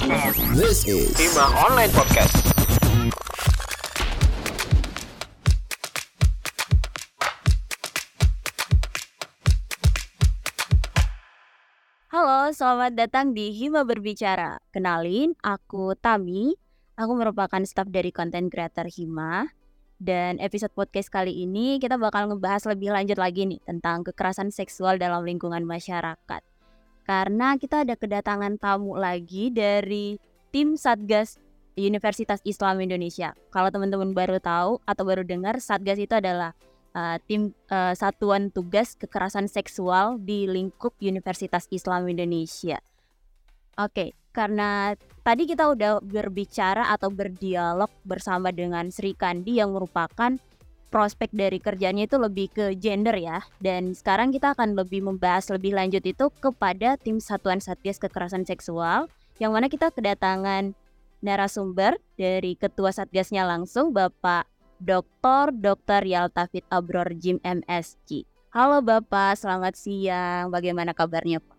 This is Hima Online Podcast. Halo, selamat datang di Hima Berbicara. Kenalin, aku Tami. Aku merupakan staf dari konten creator Hima. Dan episode podcast kali ini kita bakal ngebahas lebih lanjut lagi nih tentang kekerasan seksual dalam lingkungan masyarakat. Karena kita ada kedatangan tamu lagi dari tim Satgas Universitas Islam Indonesia. Kalau teman-teman baru tahu atau baru dengar, Satgas itu adalah uh, tim uh, satuan tugas kekerasan seksual di lingkup Universitas Islam Indonesia. Oke, karena tadi kita udah berbicara atau berdialog bersama dengan Sri Kandi yang merupakan prospek dari kerjanya itu lebih ke gender ya. Dan sekarang kita akan lebih membahas lebih lanjut itu kepada tim Satuan Satgas Kekerasan Seksual yang mana kita kedatangan narasumber dari ketua Satgasnya langsung Bapak Dr. Dr. Yaltafit Abror Jim MSC. Halo Bapak, selamat siang. Bagaimana kabarnya Pak?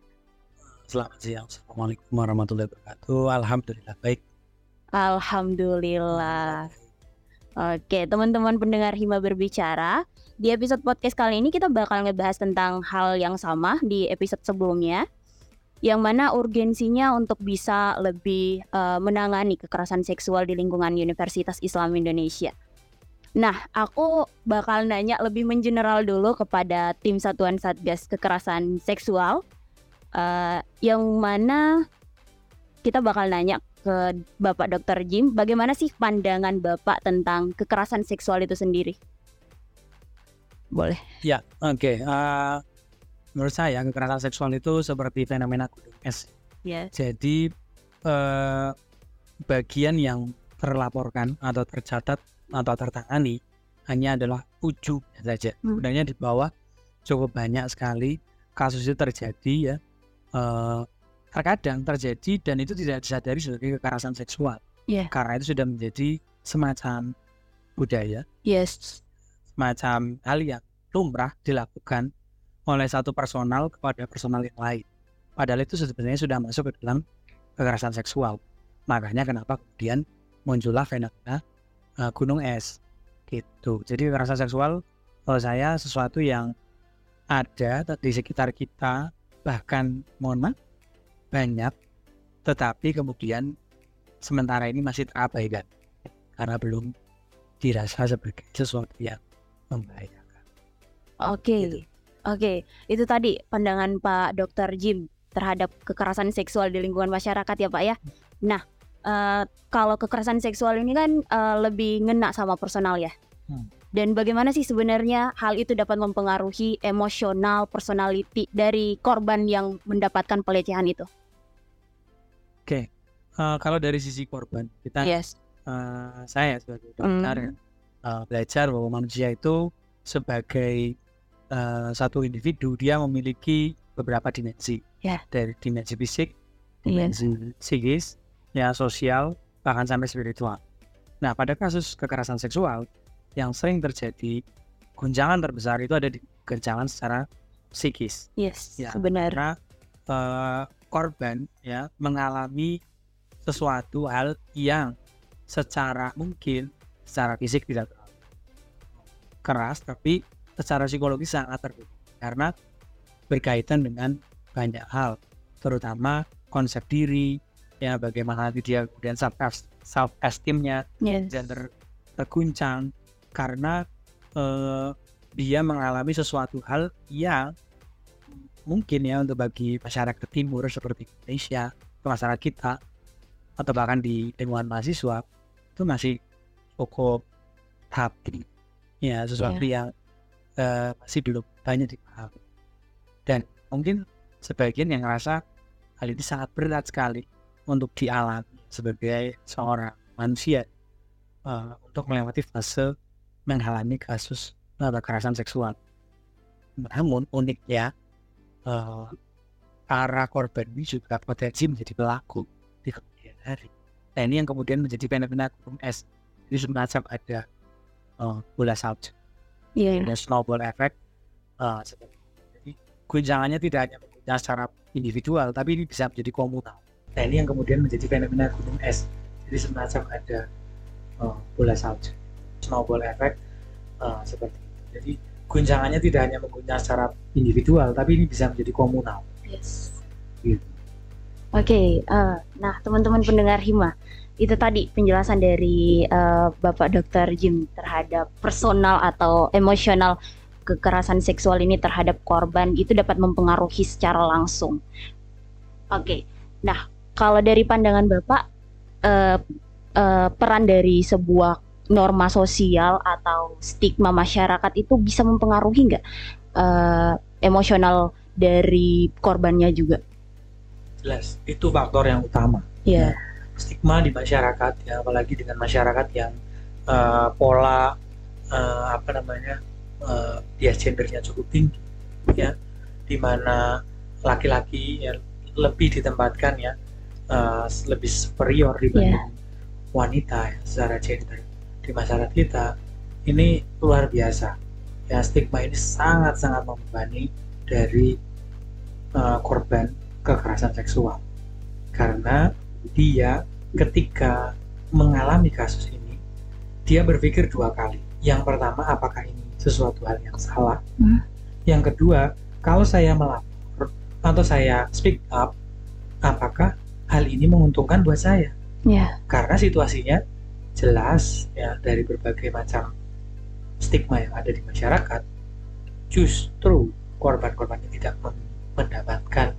Selamat siang. Assalamualaikum warahmatullahi wabarakatuh. Alhamdulillah baik. Alhamdulillah. Oke, teman-teman pendengar Hima berbicara. Di episode podcast kali ini kita bakal ngebahas tentang hal yang sama di episode sebelumnya. Yang mana urgensinya untuk bisa lebih uh, menangani kekerasan seksual di lingkungan Universitas Islam Indonesia. Nah, aku bakal nanya lebih mengeneral dulu kepada tim Satuan Satgas Kekerasan Seksual uh, yang mana kita bakal nanya ke Bapak Dr. Jim, bagaimana sih pandangan Bapak tentang kekerasan seksual itu sendiri? Boleh. Ya, oke. Okay. Uh, menurut saya kekerasan seksual itu seperti fenomena gunung es. Yeah. Jadi uh, bagian yang terlaporkan atau tercatat atau tertangani hanya adalah ujung saja. Hmm. Sebenarnya di bawah cukup banyak sekali kasus itu terjadi ya. Uh, terkadang terjadi dan itu tidak disadari sebagai kekerasan seksual. Yeah. Karena itu sudah menjadi semacam budaya, Yes. semacam hal yang lumrah dilakukan oleh satu personal kepada personal yang lain. Padahal itu sebenarnya sudah masuk ke dalam kekerasan seksual. Makanya kenapa kemudian muncullah fenomena uh, gunung es gitu. Jadi kekerasan seksual kalau saya sesuatu yang ada di sekitar kita bahkan mohon maaf banyak tetapi kemudian sementara ini masih terabaikan karena belum dirasa sebagai sesuatu yang membahayakan. Oke. Gitu. Oke, itu tadi pandangan Pak Dr. Jim terhadap kekerasan seksual di lingkungan masyarakat ya Pak ya. Nah, uh, kalau kekerasan seksual ini kan uh, lebih ngena sama personal ya. Hmm. Dan bagaimana sih sebenarnya hal itu dapat mempengaruhi emosional, personality dari korban yang mendapatkan pelecehan itu? Oke, uh, kalau dari sisi korban kita Yes. uh, saya sebagai dokter Hmm. uh, belajar bahwa manusia itu sebagai uh, satu individu dia memiliki beberapa dimensi Ya. dari dimensi fisik, Yes. dimensi psikis, ya sosial, bahkan sampai spiritual. Nah pada kasus kekerasan seksual yang sering terjadi guncangan terbesar itu ada di guncangan secara psikis. Yes, Ya, benar. Karena uh, korban ya mengalami sesuatu hal yang secara mungkin secara fisik tidak terlalu keras tapi secara psikologis sangat terbuka karena berkaitan dengan banyak hal terutama konsep diri ya bagaimana nanti dia kemudian self self esteemnya Yes. dan ter, terguncang karena eh, dia mengalami sesuatu hal yang mungkin ya untuk bagi masyarakat timur seperti Indonesia, masyarakat kita atau bahkan di lingkungan mahasiswa itu masih cukup tabu ya sesuatu yang eh, masih belum banyak dipahami. Dan mungkin sebagian yang ngerasa hal ini sangat berat sekali untuk dialami sebagai seorang manusia uh, untuk melewati fase mengalami kasus uh, kekerasan seksual. Namun uniknya uh, para korban ini juga potensi menjadi pelaku di kemudian hari. Nah ini yang kemudian menjadi fenomena gunung es. Jadi semacam ada uh, bola salju, Iya. ada snowball effect. Uh. Jadi guncangannya tidak hanya mengguncang secara individual, tapi ini bisa menjadi komunal. Nah ini yang kemudian menjadi fenomena gunung es. Jadi semacam ada uh, bola salju, snowball effect uh, seperti itu. Jadi guncangannya tidak hanya mengguncang secara individual, tapi ini bisa menjadi komunal. Yes. Gitu. Oke, uh, nah teman-teman pendengar Hima, itu tadi penjelasan dari uh, Bapak Dr. Jim terhadap personal atau emosional kekerasan seksual ini terhadap korban itu dapat mempengaruhi secara langsung. Oke, nah kalau dari pandangan Bapak, uh, uh, peran dari sebuah norma sosial atau stigma masyarakat itu bisa mempengaruhi nggak uh, emosional dari korbannya juga? Jelas, itu faktor yang utama. Iya. Yeah. Stigma di masyarakat, ya apalagi dengan masyarakat yang uh, pola uh, apa namanya uh, bias gendernya cukup tinggi, ya, di mana laki-laki ya lebih ditempatkan ya uh, lebih superior dibanding yeah. wanita ya, secara gender di masyarakat kita ini luar biasa. Ya stigma ini sangat-sangat membebani dari uh, korban kekerasan seksual. Karena dia ketika mengalami kasus ini dia berpikir dua kali. Yang pertama apakah ini sesuatu hal yang salah? Hmm. yang kedua kalau saya melapor atau saya speak up apakah hal ini menguntungkan buat saya? Yeah. karena situasinya jelas ya dari berbagai macam stigma yang ada di masyarakat justru korban-korban yang tidak mendapatkan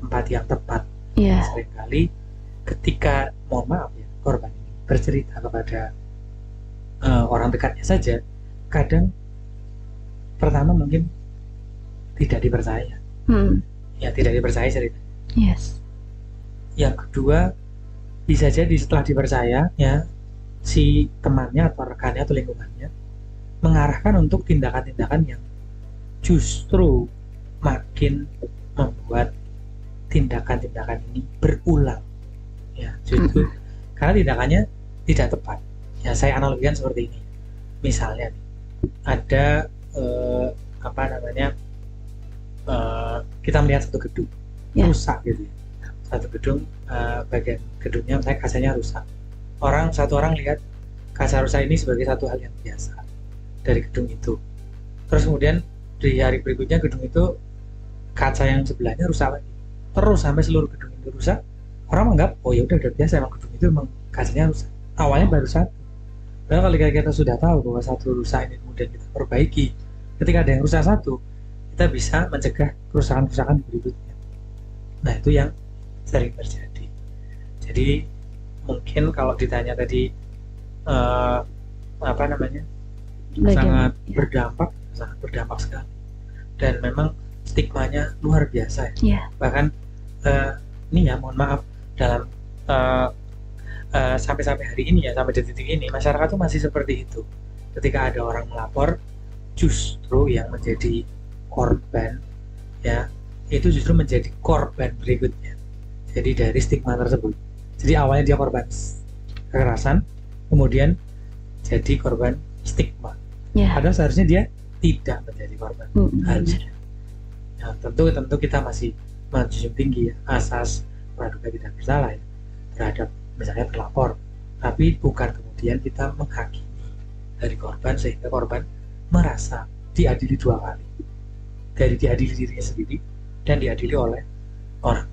tempat yang tepat yeah. sering kali ketika mohon maaf ya korban ini bercerita kepada uh, orang dekatnya saja kadang pertama mungkin tidak dipercaya hmm. ya tidak dipercaya cerita yes yang kedua bisa jadi setelah dipercaya ya si temannya atau rekannya atau lingkungannya mengarahkan untuk tindakan-tindakan yang justru makin membuat tindakan-tindakan ini berulang. Ya justru karena tindakannya tidak tepat. Ya saya analogikan seperti ini. Misalnya nih, ada eh, apa namanya eh, kita melihat satu gedung ya. rusak gitu ya. Satu gedung uh, bagian gedungnya saya kacanya rusak orang satu orang lihat kaca rusak ini sebagai satu hal yang biasa dari gedung itu. Terus kemudian di hari berikutnya gedung itu kaca yang sebelahnya rusak lagi. Terus sampai seluruh gedung itu rusak orang menganggap oh ya udah udah biasa emang gedung itu emang kacanya rusak. Awalnya baru satu. Padahal kalau kita sudah tahu bahwa satu rusak ini kemudian kita perbaiki ketika ada yang rusak satu kita bisa mencegah kerusakan-kerusakan berikutnya. Nah itu yang sering terjadi. Jadi mungkin kalau ditanya tadi uh, apa namanya Bagaimana? sangat ya. berdampak, sangat berdampak sekali. Dan memang stigmanya luar biasa ya. ya. Bahkan uh, ini ya mohon maaf dalam uh, uh, sampai-sampai hari ini ya sampai detik ini masyarakat tuh masih seperti itu. Ketika ada orang melapor, justru yang menjadi korban ya itu justru menjadi korban berikutnya jadi dari stigma tersebut jadi awalnya dia korban kekerasan kemudian jadi korban stigma. Yeah. padahal seharusnya dia tidak menjadi korban mm -hmm. harusnya. Ya, tentu tentu kita masih menjunjung tinggi ya, asas praduga tidak bersalah ya, terhadap misalnya terlapor. Tapi bukan kemudian kita menghakimi dari korban sehingga korban merasa diadili dua kali. Dari diadili dirinya sendiri dan diadili oleh orang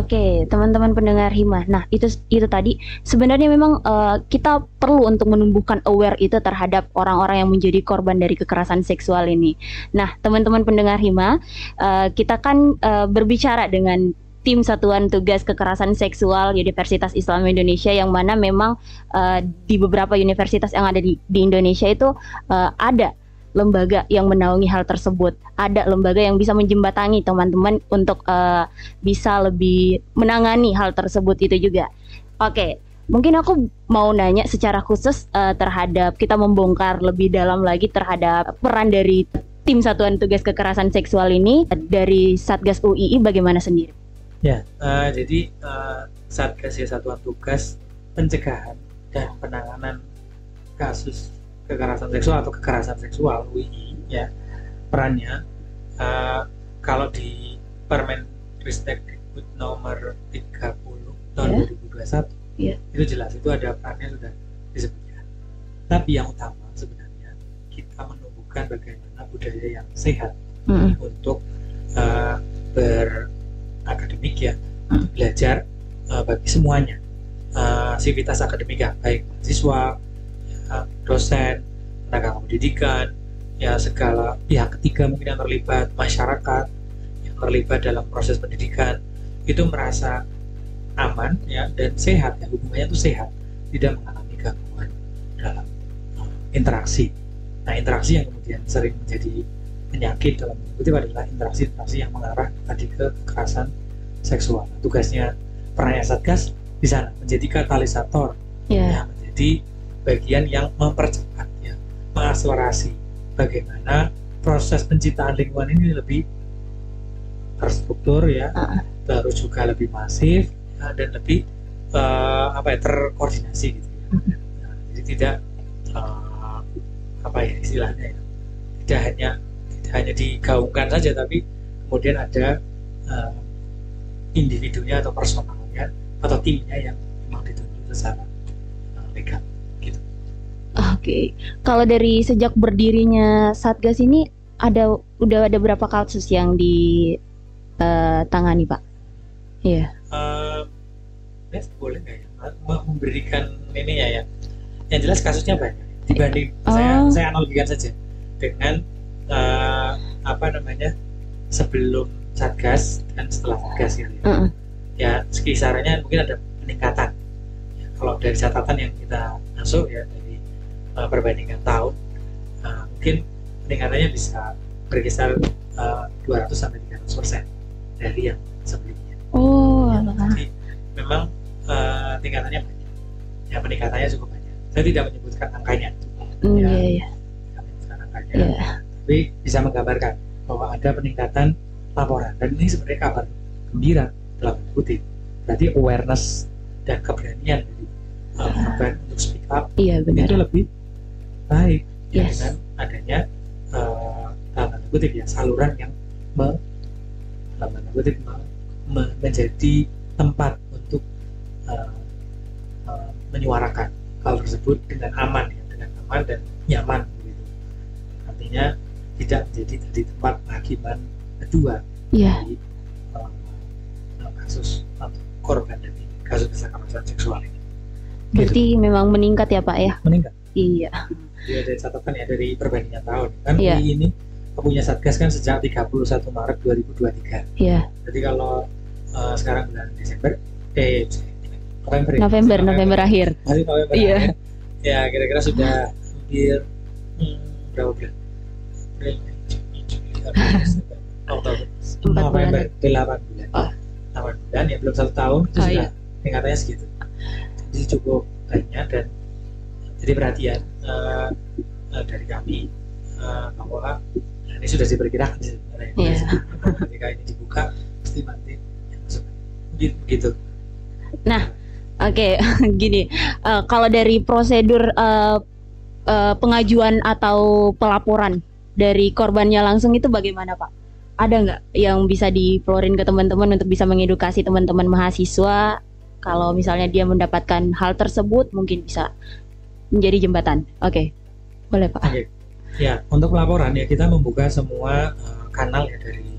Oke, teman-teman pendengar Hima. Nah, itu itu tadi sebenarnya memang uh, kita perlu untuk menumbuhkan aware itu terhadap orang-orang yang menjadi korban dari kekerasan seksual ini. Nah, teman-teman pendengar Hima, uh, kita kan uh, berbicara dengan tim Satuan Tugas Kekerasan Seksual Universitas Islam Indonesia yang mana memang uh, di beberapa universitas yang ada di, di Indonesia itu uh, ada lembaga yang menaungi hal tersebut. Ada lembaga yang bisa menjembatangi teman-teman untuk uh, bisa lebih menangani hal tersebut itu juga. Oke, mungkin aku mau nanya secara khusus uh, terhadap kita membongkar lebih dalam lagi terhadap peran dari tim Satuan Tugas Kekerasan Seksual ini dari Satgas UII bagaimana sendiri? Ya, uh, jadi uh, Satgas ya Satuan Tugas Pencegahan dan Penanganan Kasus kekerasan seksual atau kekerasan seksual UI ya perannya uh, kalau di Permen Ristek Kemendikbud nomor 30 tahun Ya. 2021 Ya. itu jelas itu ada perannya sudah disebutkan tapi yang utama sebenarnya kita menumbuhkan bagaimana budaya yang sehat Mm-mm. untuk uh, berakademik ya Hmm. belajar uh, bagi semuanya uh, sivitas akademika baik mahasiswa dosen tenaga pendidikan ya segala pihak ketiga mungkin yang terlibat masyarakat yang terlibat dalam proses pendidikan itu merasa aman ya dan sehat ya hubungannya itu sehat tidak mengalami gangguan dalam uh, interaksi nah interaksi yang kemudian sering menjadi penyakit dalam kutip adalah interaksi-interaksi yang mengarah tadi ke kekerasan seksual. Tugasnya perannya satgas di sana menjadi katalisator, Ya. ya, menjadi bagian yang mempercepat, ya, mengakselerasi bagaimana proses penciptaan lingkungan ini lebih terstruktur, ya, terus juga lebih masif ya, dan lebih eh, apa ya terkoordinasi gitu. Ya. Nah, jadi tidak eh, apa ya istilahnya ya, tidak hanya tidak hanya digaungkan saja tapi kemudian ada eh, individunya atau personalnya atau timnya yang memang ditunjuk secara eh, legal Oke, kalau dari sejak berdirinya Satgas ini ada udah ada berapa kasus yang ditangani Pak? Iya. Eh, Nes, boleh nggak ya mem- memberikan ini ya ya yang jelas kasusnya banyak dibanding saya Oh. saya analogikan saja dengan eh, apa namanya sebelum satgas dan setelah satgas gitu ya. Mm-mm. ya sekisarannya mungkin ada peningkatan Ya, kalau dari catatan yang kita masuk ya uh, perbandingan tahun uh, mungkin peningkatannya bisa berkisar uh, 200 sampai 300 persen dari yang sebelumnya Oh, Ya, jadi memang uh, tingkatannya banyak ya peningkatannya cukup banyak saya tidak menyebutkan angkanya Mm, Ya. iya, iya. tidak menyebutkan angkanya Iya. tapi bisa menggambarkan bahwa ada peningkatan laporan dan ini sebenarnya kabar gembira dalam tanda kutip berarti awareness dan keberanian dari uh, korban untuk speak up Iya, itu benar. lebih baik Yes. dengan adanya uh, dalam tanda kutip ya saluran yang me, dalam kutip me- me- menjadi tempat untuk uh, uh, menyuarakan hal tersebut dengan aman ya, dengan aman dan nyaman begitu. Artinya tidak menjadi tadi tempat penghakiman kedua Iya. dari uh, kasus atau korban dari kasus kekerasan seksual ini. Berarti memang meningkat ya Pak ya? Meningkat. Iya. Jadi ada catatan ya dari perbandingan tahun. Kan Iya. UI ini punya Satgas kan sejak 31 Maret 2023. Iya. Jadi kalau uh, sekarang bulan Desember, eh November, ya? November, November akhir. Masih November. Iya. Ya kira-kira sudah hampir hmm, berapa bulan? Oktober, November, bulan. delapan bulan. Oh. Delapan bulan ya belum satu tahun itu Oh, sudah iya. tingkatannya segitu. Jadi cukup banyak dan jadi perhatian eh, eh, dari kami eh, bahwa nah, ini sudah diperkirakan sebenarnya. Iya. Ketika ini dibuka pasti nanti yang masuk. Begitu. begitu. Oke, gini. eh, kalau dari prosedur eh, eh, pengajuan atau pelaporan dari korbannya langsung itu bagaimana Pak? Ada nggak yang bisa diplorin ke teman-teman untuk bisa mengedukasi teman-teman mahasiswa kalau misalnya dia mendapatkan hal tersebut mungkin bisa menjadi jembatan. Oke, boleh Pak. Oke. Ya, untuk pelaporan ya kita membuka semua eh, kanal ya dari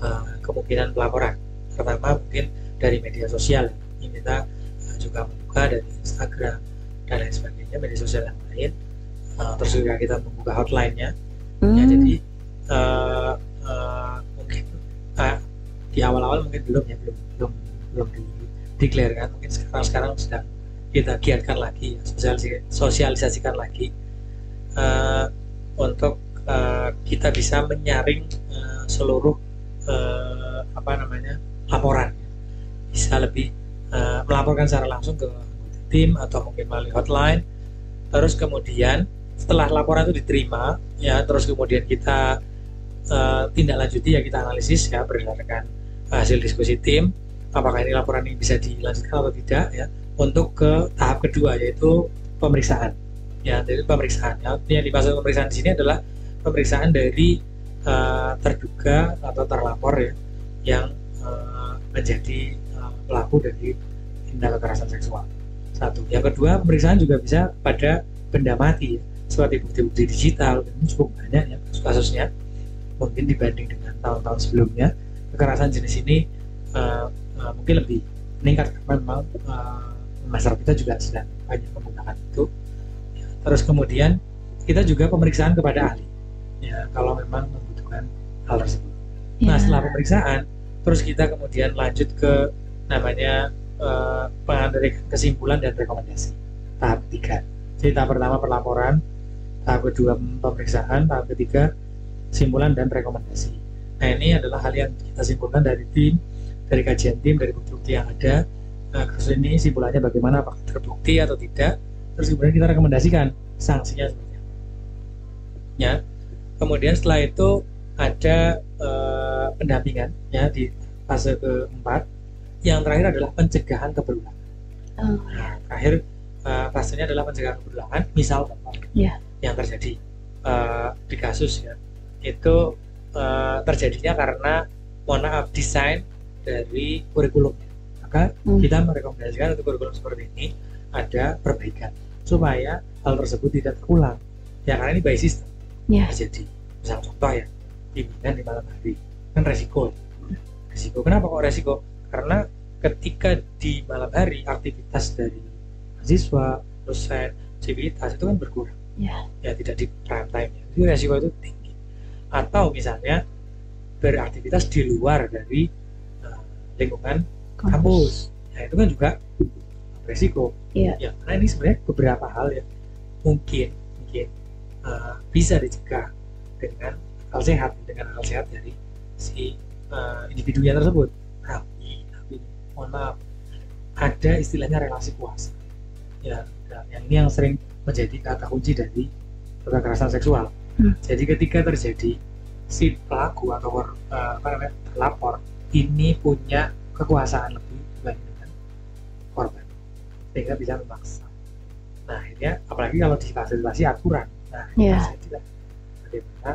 eh, kemungkinan pelaporan. Pertama mungkin dari media sosial. Ini kita eh, juga membuka dari Instagram dan lain sebagainya media sosial yang lain. Eh, terus juga kita membuka hotline-nya. Ya, Hmm, jadi eh, eh, mungkin eh, di awal-awal mungkin belum ya belum belum belum di declare kan mungkin sekarang sekarang sedang kita giatkan lagi sosialisasikan lagi eh, untuk eh, kita bisa menyaring eh, seluruh eh, apa namanya laporan. Bisa lebih eh, melaporkan secara langsung ke tim atau mungkin melalui hotline. Terus kemudian setelah laporan itu diterima ya terus kemudian kita eh, tindak lanjuti ya kita analisis ya berdasarkan hasil diskusi tim apakah ini laporan ini bisa dilanjutkan atau tidak ya untuk ke tahap kedua yaitu pemeriksaan ya dari pemeriksaan ya yang dimaksud pemeriksaan di sini adalah pemeriksaan dari eh, terduga atau terlapor ya yang eh, menjadi uh, pelaku dari tindak kekerasan seksual. Satu. Yang kedua, pemeriksaan juga bisa pada benda mati, ya. seperti bukti-bukti digital, ini cukup banyak ya kasusnya. Mungkin dibanding dengan tahun-tahun sebelumnya, kekerasan jenis ini uh, uh, mungkin lebih meningkat karena memang uh, masyarakat kita juga sedang banyak menggunakan itu. Terus kemudian kita juga pemeriksaan kepada ahli, ya kalau memang membutuhkan hal tersebut. Nah Ya. setelah pemeriksaan, terus kita kemudian lanjut ke namanya uh, kesimpulan dan rekomendasi tahap ketiga. Jadi tahap pertama pelaporan, tahap kedua pemeriksaan, tahap ketiga kesimpulan dan rekomendasi. Nah ini adalah hal yang kita simpulkan dari tim, dari kajian tim, dari bukti-bukti yang ada. Nah, kasus ini simpulannya bagaimana, apakah terbukti atau tidak. Terus kemudian kita rekomendasikan sanksinya seperti apa. Ya. Kemudian setelah itu ada eh, pendampingan ya di fase keempat. Yang terakhir adalah pencegahan keberulangan. Oh, Nah, terakhir uh, fasenya adalah pencegahan keberulangan. Misal Iya. yang terjadi uh, di kasus ya itu uh, terjadinya karena mohon maaf desain dari kurikulumnya. Maka Hmm. kita merekomendasikan untuk kurikulum seperti ini ada perbaikan supaya hal tersebut tidak terulang. Ya karena ini by system Iya. terjadi. Misal contoh ya bimbingan di malam hari kan resiko. Resiko kenapa kok resiko? Karena ketika di malam hari aktivitas dari mahasiswa, dosen, civitas itu kan berkurang. Ya. Ya tidak di prime time. ya. Jadi resiko itu tinggi. Atau misalnya beraktivitas di luar dari eh, lingkungan kampus. Ya itu kan juga resiko. Iya. Ya, karena ini sebenarnya beberapa hal yang mungkin mungkin eh, bisa dicegah dengan akal sehat, dengan akal sehat dari si eh, individunya tersebut. Tapi, tapi mohon maaf, ada istilahnya relasi kuasa. Ya, nah, yang ini yang sering menjadi kata kunci dari kekerasan seksual. Hmm. Jadi ketika terjadi si pelaku atau eh, apa namanya pelapor ini punya kekuasaan lebih dibanding dengan korban sehingga bisa memaksa. Nah akhirnya apalagi kalau difasilitasi aturan, nah Iya. bisa tidak bagaimana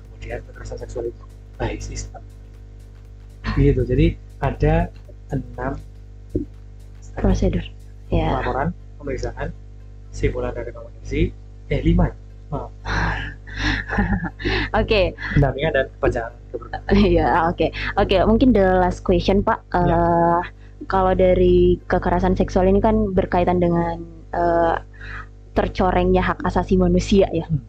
kemudian kekerasan seksual itu by sistem. Gitu. Jadi ada enam prosedur. Ya. pelaporan, pemeriksaan, simpulan dan rekomendasi, eh lima maaf, Oke, pendampingan dan pembacaan keberatan. Iya, oke. Oke, mungkin the last question, Pak. Eh, kalau dari kekerasan seksual ini kan berkaitan dengan eh, tercorengnya hak asasi manusia ya. Hmm.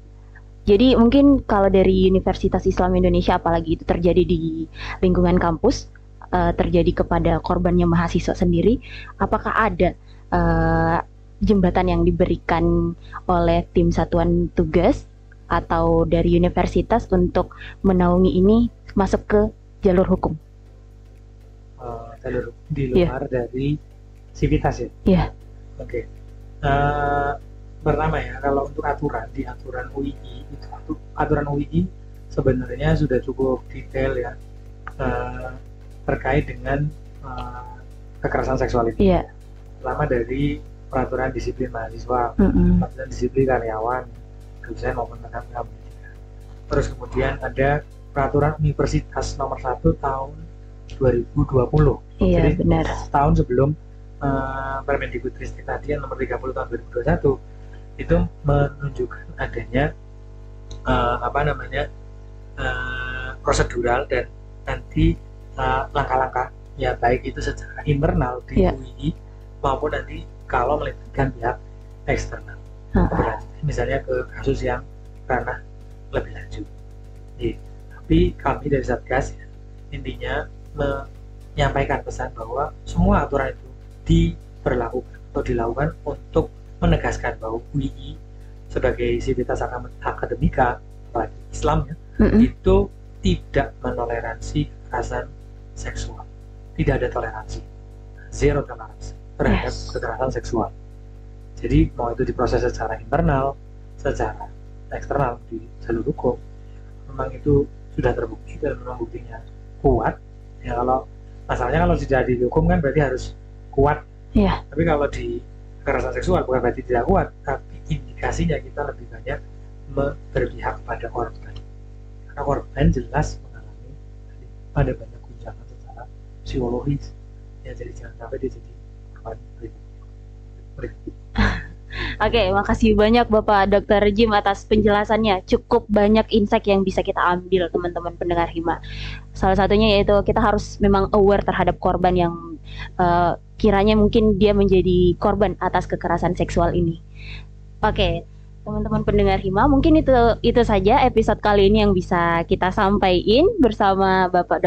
Jadi mungkin kalau dari Universitas Islam Indonesia apalagi itu terjadi di lingkungan kampus, eh, terjadi kepada korbannya mahasiswa sendiri, apakah ada eh, jembatan yang diberikan oleh tim satuan tugas atau dari universitas untuk menaungi ini masuk ke jalur hukum. Eh, jalur di Iya. luar dari sivitas ya. Iya. Oke. Eh, pertama ya, kalau untuk aturan di aturan UII itu atu- aturan UII sebenarnya sudah cukup detail ya eh, terkait dengan eh, kekerasan seksual itu. Iya. Pertama dari peraturan disiplin mahasiswa, Mm-mm. peraturan disiplin karyawan, dosen maupun pendidikan. Terus kemudian ada peraturan universitas nomor 1 tahun 2020 Iya Jadi, benar. setahun sebelum uh, Permendikbud Ristek tadi yang nomor 30 tahun 2021 itu menunjukkan adanya uh, apa namanya uh, prosedural dan nanti uh, langkah-langkah ya baik itu secara internal di Iya. UI maupun nanti kalau melibatkan pihak eksternal Berlanjut, misalnya ke kasus yang ranah lebih lanjut. Iya. Tapi kami dari Satgas ya, intinya menyampaikan pesan bahwa semua aturan itu diberlakukan atau dilakukan untuk menegaskan bahwa UI sebagai sivitas akademika apalagi Islam ya, Mm-mm. itu tidak menoleransi kekerasan seksual. Tidak ada toleransi. Zero toleransi terhadap Yes. kekerasan seksual. Jadi mau itu diproses secara internal, secara eksternal di jalur hukum, memang itu sudah terbukti dan memang buktinya kuat. Ya kalau masalahnya kalau sudah di hukum kan berarti harus kuat. Iya. Tapi kalau di kekerasan seksual bukan berarti tidak kuat, tapi indikasinya kita lebih banyak berpihak pada korban. Karena korban jelas mengalami ada banyak guncangan secara psikologis ya jadi jangan sampai dia jadi korban Oke, makasih banyak Bapak Dr. Jim atas penjelasannya. Cukup banyak insight yang bisa kita ambil teman-teman pendengar Hima. Salah satunya yaitu kita harus memang aware terhadap korban yang uh, kiranya mungkin dia menjadi korban atas kekerasan seksual ini. Oke, teman-teman pendengar Hima, mungkin itu itu saja episode kali ini yang bisa kita sampaikan bersama Bapak